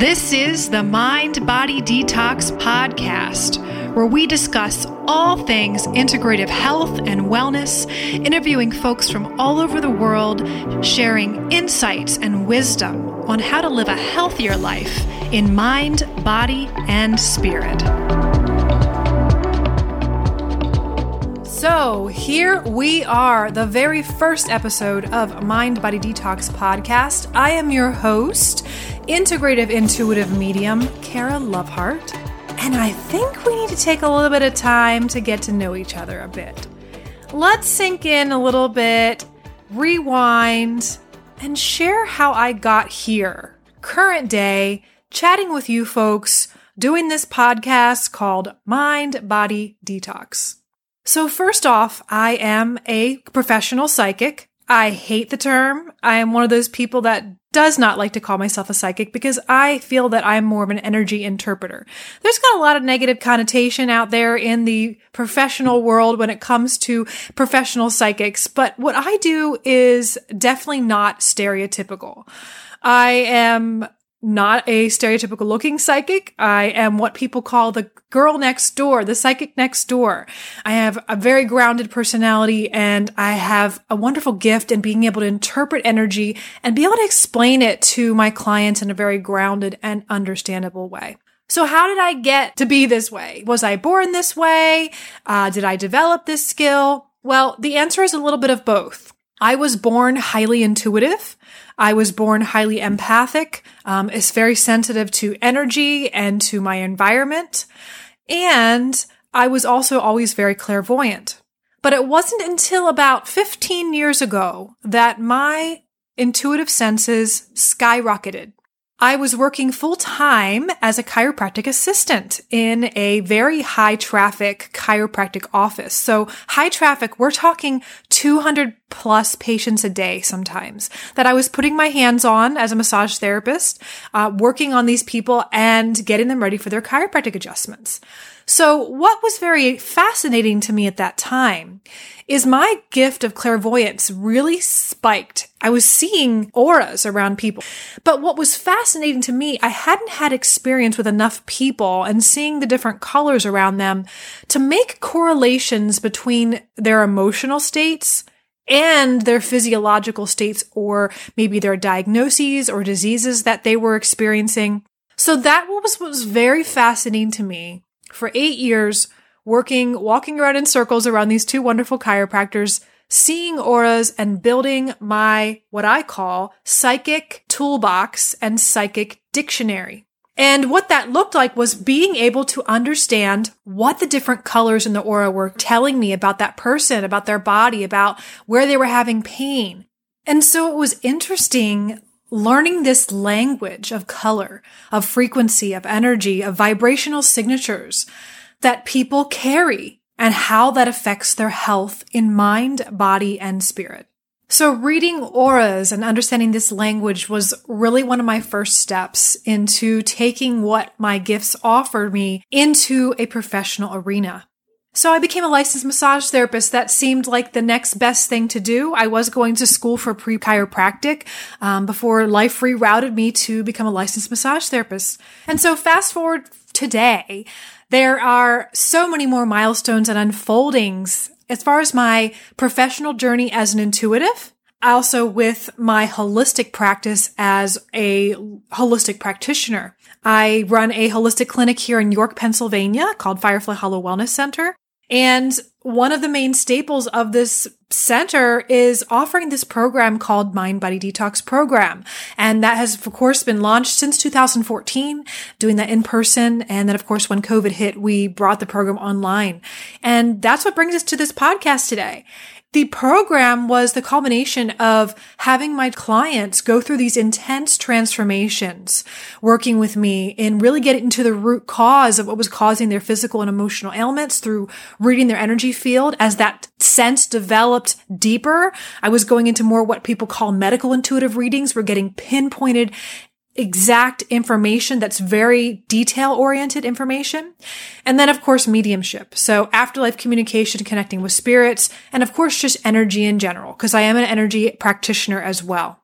This is the Mind Body Detox Podcast, where we discuss all things integrative health and wellness, interviewing folks from all over the world, sharing insights and wisdom on how to live a healthier life in mind, body, and spirit. So, here we are, the very first episode of Mind Body Detox Podcast. I am your host, integrative intuitive medium, Kara Lovehart, and I think we need to take a little bit of time to get to know each other a bit. Let's sink in a little bit, rewind, and share how I got here, current day, chatting with you folks, doing this podcast called Mind Body Detox. So, first off, I am a professional psychic. I hate the term. I am one of those people that does not like to call myself a psychic because I feel that I'm more of an energy interpreter. There's got a lot of negative connotation out there in the professional world when it comes to professional psychics, but what I do is definitely not stereotypical. I am not a stereotypical looking psychic. I am what people call the girl next door, the psychic next door. I have a very grounded personality and I have a wonderful gift in being able to interpret energy and be able to explain it to my clients in a very grounded and understandable way. So how did I get to be this way? Was I born this way? Uh, did I develop this skill? Well, the answer is a little bit of both. I was born highly intuitive. I was born highly empathic, um, is very sensitive to energy and to my environment. And I was also always very clairvoyant. But it wasn't until about 15 years ago that my intuitive senses skyrocketed. I was working full time as a chiropractic assistant in a very high traffic chiropractic office. So high traffic, we're talking 200 plus patients a day sometimes that I was putting my hands on as a massage therapist, uh, working on these people and getting them ready for their chiropractic adjustments. So what was very fascinating to me at that time is my gift of clairvoyance really spiked. I was seeing auras around people. But what was fascinating to me, I hadn't had experience with enough people and seeing the different colors around them to make correlations between their emotional states and their physiological states or maybe their diagnoses or diseases that they were experiencing. So that was what was very fascinating to me for eight years, working, walking around in circles around these two wonderful chiropractors, seeing auras and building my, what I call psychic toolbox and psychic dictionary. And what that looked like was being able to understand what the different colors in the aura were telling me about that person, about their body, about where they were having pain. And so it was interesting learning this language of color, of frequency, of energy, of vibrational signatures that people carry and how that affects their health in mind, body, and spirit. So reading auras and understanding this language was really one of my first steps into taking what my gifts offered me into a professional arena. So I became a licensed massage therapist. That seemed like the next best thing to do. I was going to school for pre chiropractic um, before life rerouted me to become a licensed massage therapist. And so fast forward today, there are so many more milestones and unfoldings as far as my professional journey as an intuitive. Also with my holistic practice as a holistic practitioner. I run a holistic clinic here in York, Pennsylvania called Firefly Hollow Wellness Center. And one of the main staples of this center is offering this program called Mind Body Detox Program. And that has, of course, been launched since 2014, doing that in person. And then, of course, when COVID hit, we brought the program online. And that's what brings us to this podcast today. The program was the culmination of having my clients go through these intense transformations, working with me in really getting to the root cause of what was causing their physical and emotional ailments through reading their energy field. As that sense developed deeper, I was going into more what people call medical intuitive readings. We're getting pinpointed exact information that's very detail oriented information. And then, of course, mediumship. So afterlife communication, connecting with spirits, and of course, just energy in general, because I am an energy practitioner as well.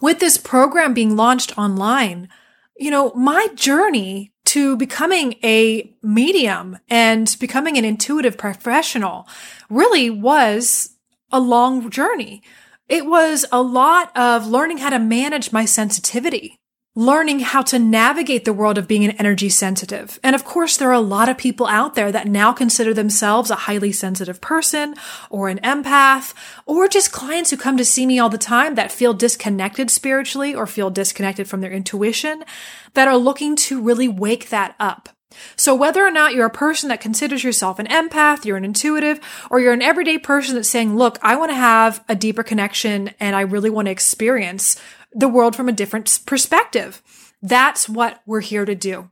With this program being launched online, you know, my journey to becoming a medium and becoming an intuitive professional really was a long journey. It was a lot of learning how to manage my sensitivity learning how to navigate the world of being an energy sensitive. And of course, there are a lot of people out there that now consider themselves a highly sensitive person or an empath or just clients who come to see me all the time that feel disconnected spiritually or feel disconnected from their intuition that are looking to really wake that up. So whether or not you're a person that considers yourself an empath, you're an intuitive, or you're an everyday person that's saying, look, I want to have a deeper connection and I really want to experience the world from a different perspective. That's what we're here to do.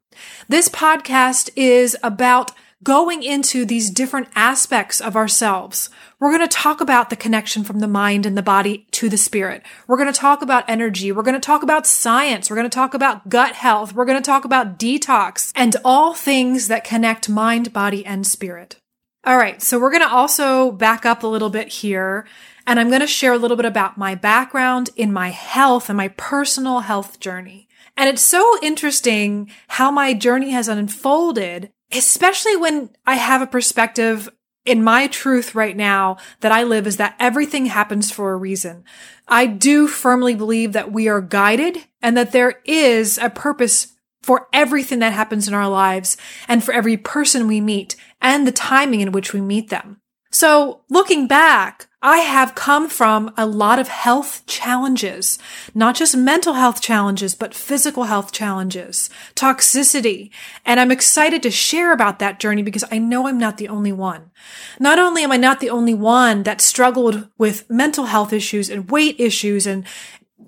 This podcast is about going into these different aspects of ourselves. We're going to talk about the connection from the mind and the body to the spirit. We're going to talk about energy. We're going to talk about science. We're going to talk about gut health. We're going to talk about detox and all things that connect mind, body, and spirit. All right. So we're going to also back up a little bit here and I'm going to share a little bit about my background in my health and my personal health journey. And it's so interesting how my journey has unfolded, especially when I have a perspective in my truth right now that I live is that everything happens for a reason. I do firmly believe that we are guided and that there is a purpose for everything that happens in our lives and for every person we meet and the timing in which we meet them. So looking back, I have come from a lot of health challenges, not just mental health challenges, but physical health challenges, toxicity. And I'm excited to share about that journey because I know I'm not the only one. Not only am I not the only one that struggled with mental health issues and weight issues and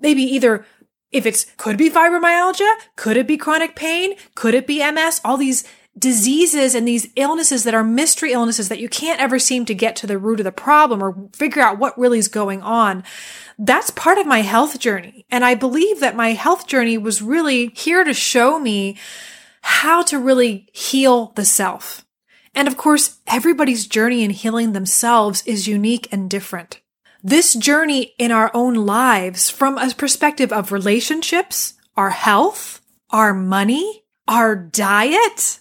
maybe either if it's could be fibromyalgia, could it be chronic pain, could it be MS, all these diseases and these illnesses that are mystery illnesses that you can't ever seem to get to the root of the problem or figure out what really is going on. That's part of my health journey. And I believe that my health journey was really here to show me how to really heal the self. And of course, everybody's journey in healing themselves is unique and different. This journey in our own lives from a perspective of relationships, our health, our money, our diet,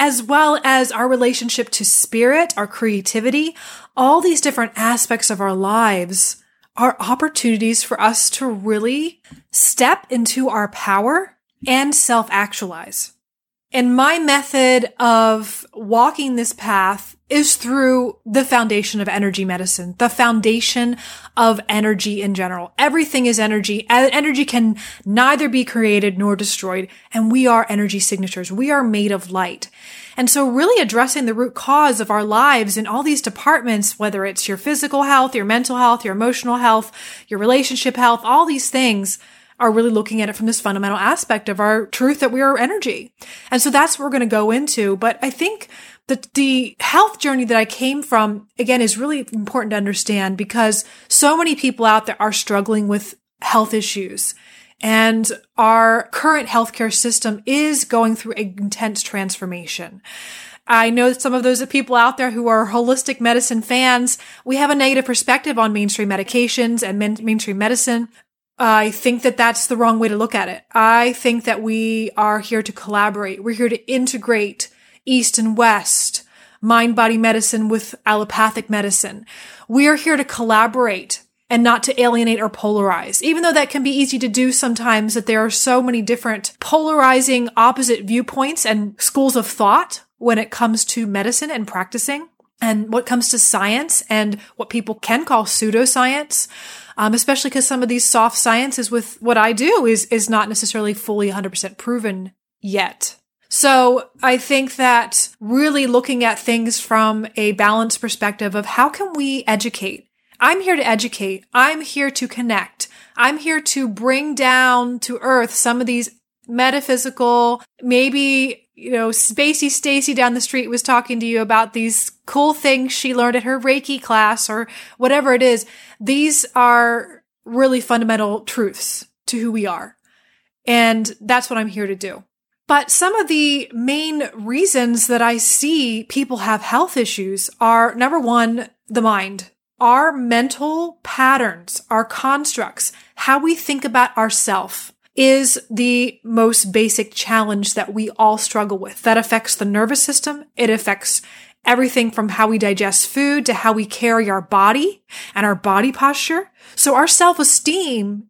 as well as our relationship to spirit, our creativity, all these different aspects of our lives are opportunities for us to really step into our power and self actualize. And my method of walking this path is through the foundation of energy medicine, the foundation of energy in general. Everything is energy. Uh, energy can neither be created nor destroyed. And we are energy signatures. We are made of light. And so really addressing the root cause of our lives in all these departments, whether it's your physical health, your mental health, your emotional health, your relationship health, all these things are really looking at it from this fundamental aspect of our truth that we are energy. And so that's what we're going to go into. But I think the, the health journey that I came from, again, is really important to understand because so many people out there are struggling with health issues. And our current healthcare system is going through an intense transformation. I know that some of those people out there who are holistic medicine fans, we have a negative perspective on mainstream medications and mainstream medicine. I think that that's the wrong way to look at it. I think that we are here to collaborate. We're here to integrate East and West, mind body medicine with allopathic medicine. We are here to collaborate and not to alienate or polarize, even though that can be easy to do sometimes that there are so many different polarizing opposite viewpoints and schools of thought when it comes to medicine and practicing and what comes to science and what people can call pseudoscience um, especially because some of these soft sciences with what I do is is not necessarily fully 100% proven yet. So I think that really looking at things from a balanced perspective of how can we educate? I'm here to educate. I'm here to connect. I'm here to bring down to earth some of these metaphysical, maybe you know, Spacey Stacy down the street was talking to you about these cool things she learned at her Reiki class or whatever it is. These are really fundamental truths to who we are. And that's what I'm here to do. But some of the main reasons that I see people have health issues are number one, the mind. Our mental patterns, our constructs, how we think about ourself is the most basic challenge that we all struggle with. That affects the nervous system. It affects everything from how we digest food to how we carry our body and our body posture. So our self-esteem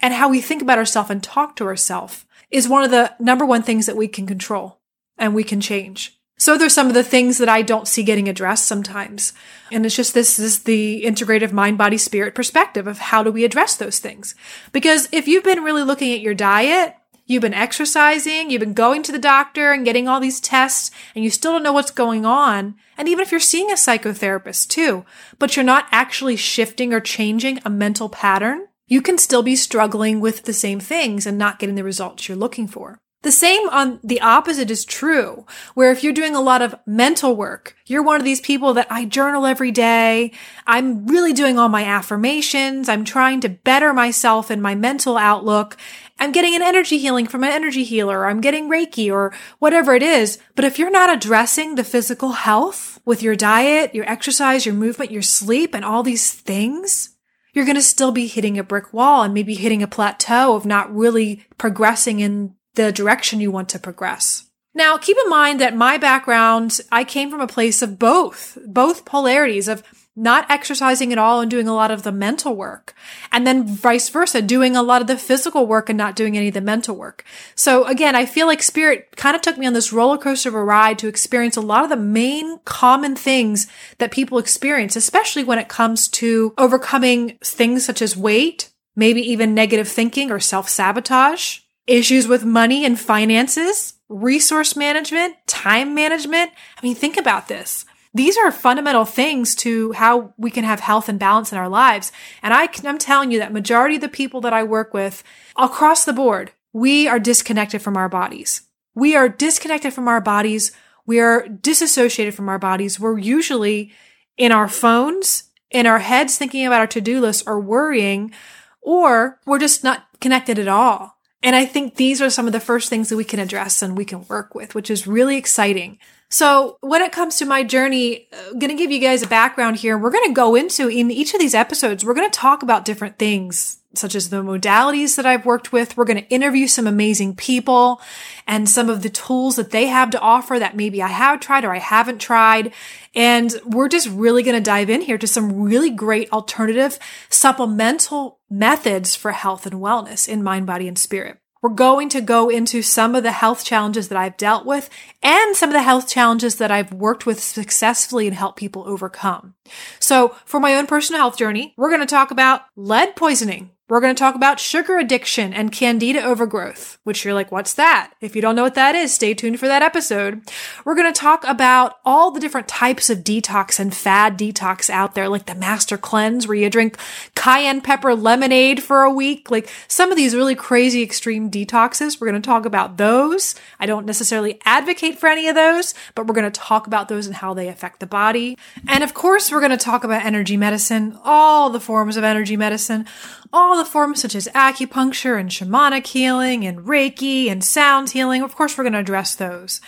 and how we think about ourselves and talk to ourselves is one of the number one things that we can control and we can change. So there's some of the things that I don't see getting addressed sometimes. And it's just this is the integrative mind, body, spirit perspective of how do we address those things? Because if you've been really looking at your diet, you've been exercising, you've been going to the doctor and getting all these tests, and you still don't know what's going on. And even if you're seeing a psychotherapist too, but you're not actually shifting or changing a mental pattern, you can still be struggling with the same things and not getting the results you're looking for. The same on the opposite is true, where if you're doing a lot of mental work, you're one of these people that I journal every day. I'm really doing all my affirmations. I'm trying to better myself and my mental outlook. I'm getting an energy healing from an energy healer. Or I'm getting Reiki or whatever it is. But if you're not addressing the physical health with your diet, your exercise, your movement, your sleep, and all these things, you're going to still be hitting a brick wall and maybe hitting a plateau of not really progressing in the direction you want to progress. Now, keep in mind that my background, I came from a place of both, both polarities of not exercising at all and doing a lot of the mental work. And then vice versa, doing a lot of the physical work and not doing any of the mental work. So again, I feel like spirit kind of took me on this roller coaster of a ride to experience a lot of the main common things that people experience, especially when it comes to overcoming things such as weight, maybe even negative thinking or self sabotage issues with money and finances, resource management, time management. I mean, think about this. These are fundamental things to how we can have health and balance in our lives. And I, I'm telling you that majority of the people that I work with across the board, we are disconnected from our bodies. We are disconnected from our bodies. We are disassociated from our bodies. We're usually in our phones, in our heads, thinking about our to-do list or worrying, or we're just not connected at all. And I think these are some of the first things that we can address and we can work with, which is really exciting. So when it comes to my journey, uh, I'm going to give you guys a background here. We're going to go into in each of these episodes, we're going to talk about different things such as the modalities that I've worked with. We're going to interview some amazing people and some of the tools that they have to offer that maybe I have tried or I haven't tried. And we're just really going to dive in here to some really great alternative supplemental methods for health and wellness in mind, body, and spirit. We're going to go into some of the health challenges that I've dealt with and some of the health challenges that I've worked with successfully and helped people overcome. So for my own personal health journey, we're going to talk about lead poisoning, we're going to talk about sugar addiction and candida overgrowth, which you're like, what's that? If you don't know what that is, stay tuned for that episode. We're going to talk about all the different types of detox and fad detox out there, like the master cleanse where you drink cayenne pepper lemonade for a week. Like some of these really crazy extreme detoxes. We're going to talk about those. I don't necessarily advocate for any of those, but we're going to talk about those and how they affect the body. And of course, we're going to talk about energy medicine, all the forms of energy medicine, all forms such as acupuncture and shamanic healing and Reiki and sound healing. Of course, we're going to address those.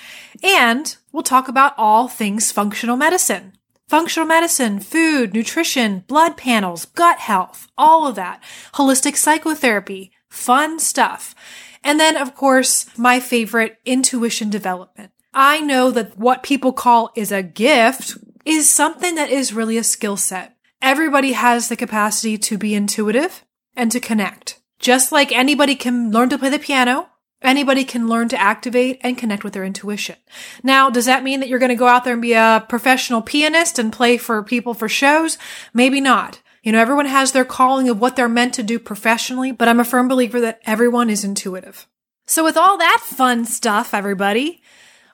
And we'll talk about all things functional medicine. Functional medicine, food, nutrition, blood panels, gut health, all of that. Holistic psychotherapy, fun stuff. And then, of course, my favorite, intuition development. I know that what people call is a gift is something that is really a skill set. Everybody has the capacity to be intuitive and to connect. Just like anybody can learn to play the piano, anybody can learn to activate and connect with their intuition. Now, does that mean that you're going to go out there and be a professional pianist and play for people for shows? Maybe not. You know, everyone has their calling of what they're meant to do professionally, but I'm a firm believer that everyone is intuitive. So with all that fun stuff, everybody,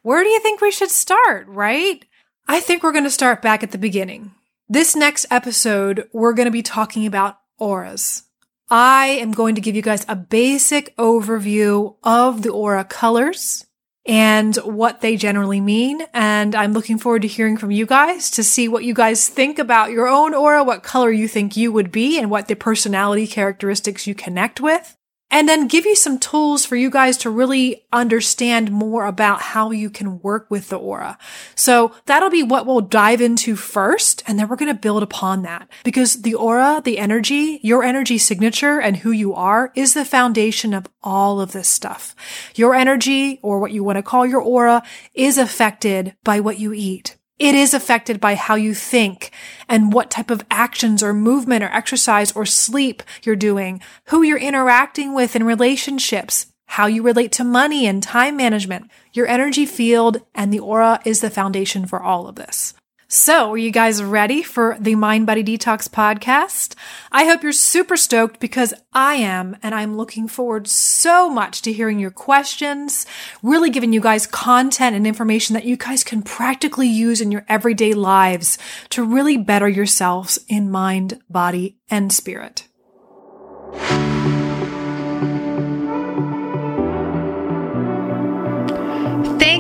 where do you think we should start, right? I think we're going to start back at the beginning. This next episode, we're going to be talking about auras. I am going to give you guys a basic overview of the aura colors and what they generally mean. And I'm looking forward to hearing from you guys to see what you guys think about your own aura, what color you think you would be, and what the personality characteristics you connect with. And then give you some tools for you guys to really understand more about how you can work with the aura. So that'll be what we'll dive into first. And then we're going to build upon that because the aura, the energy, your energy signature and who you are is the foundation of all of this stuff. Your energy or what you want to call your aura is affected by what you eat. It is affected by how you think and what type of actions or movement or exercise or sleep you're doing, who you're interacting with in relationships, how you relate to money and time management. Your energy field and the aura is the foundation for all of this. So, are you guys ready for the Mind Body Detox podcast? I hope you're super stoked because I am, and I'm looking forward so much to hearing your questions, really giving you guys content and information that you guys can practically use in your everyday lives to really better yourselves in mind, body, and spirit.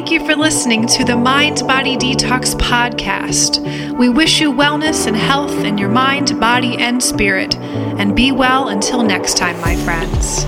Thank you for listening to the Mind Body Detox podcast. We wish you wellness and health in your mind, body, and spirit. And be well until next time, my friends.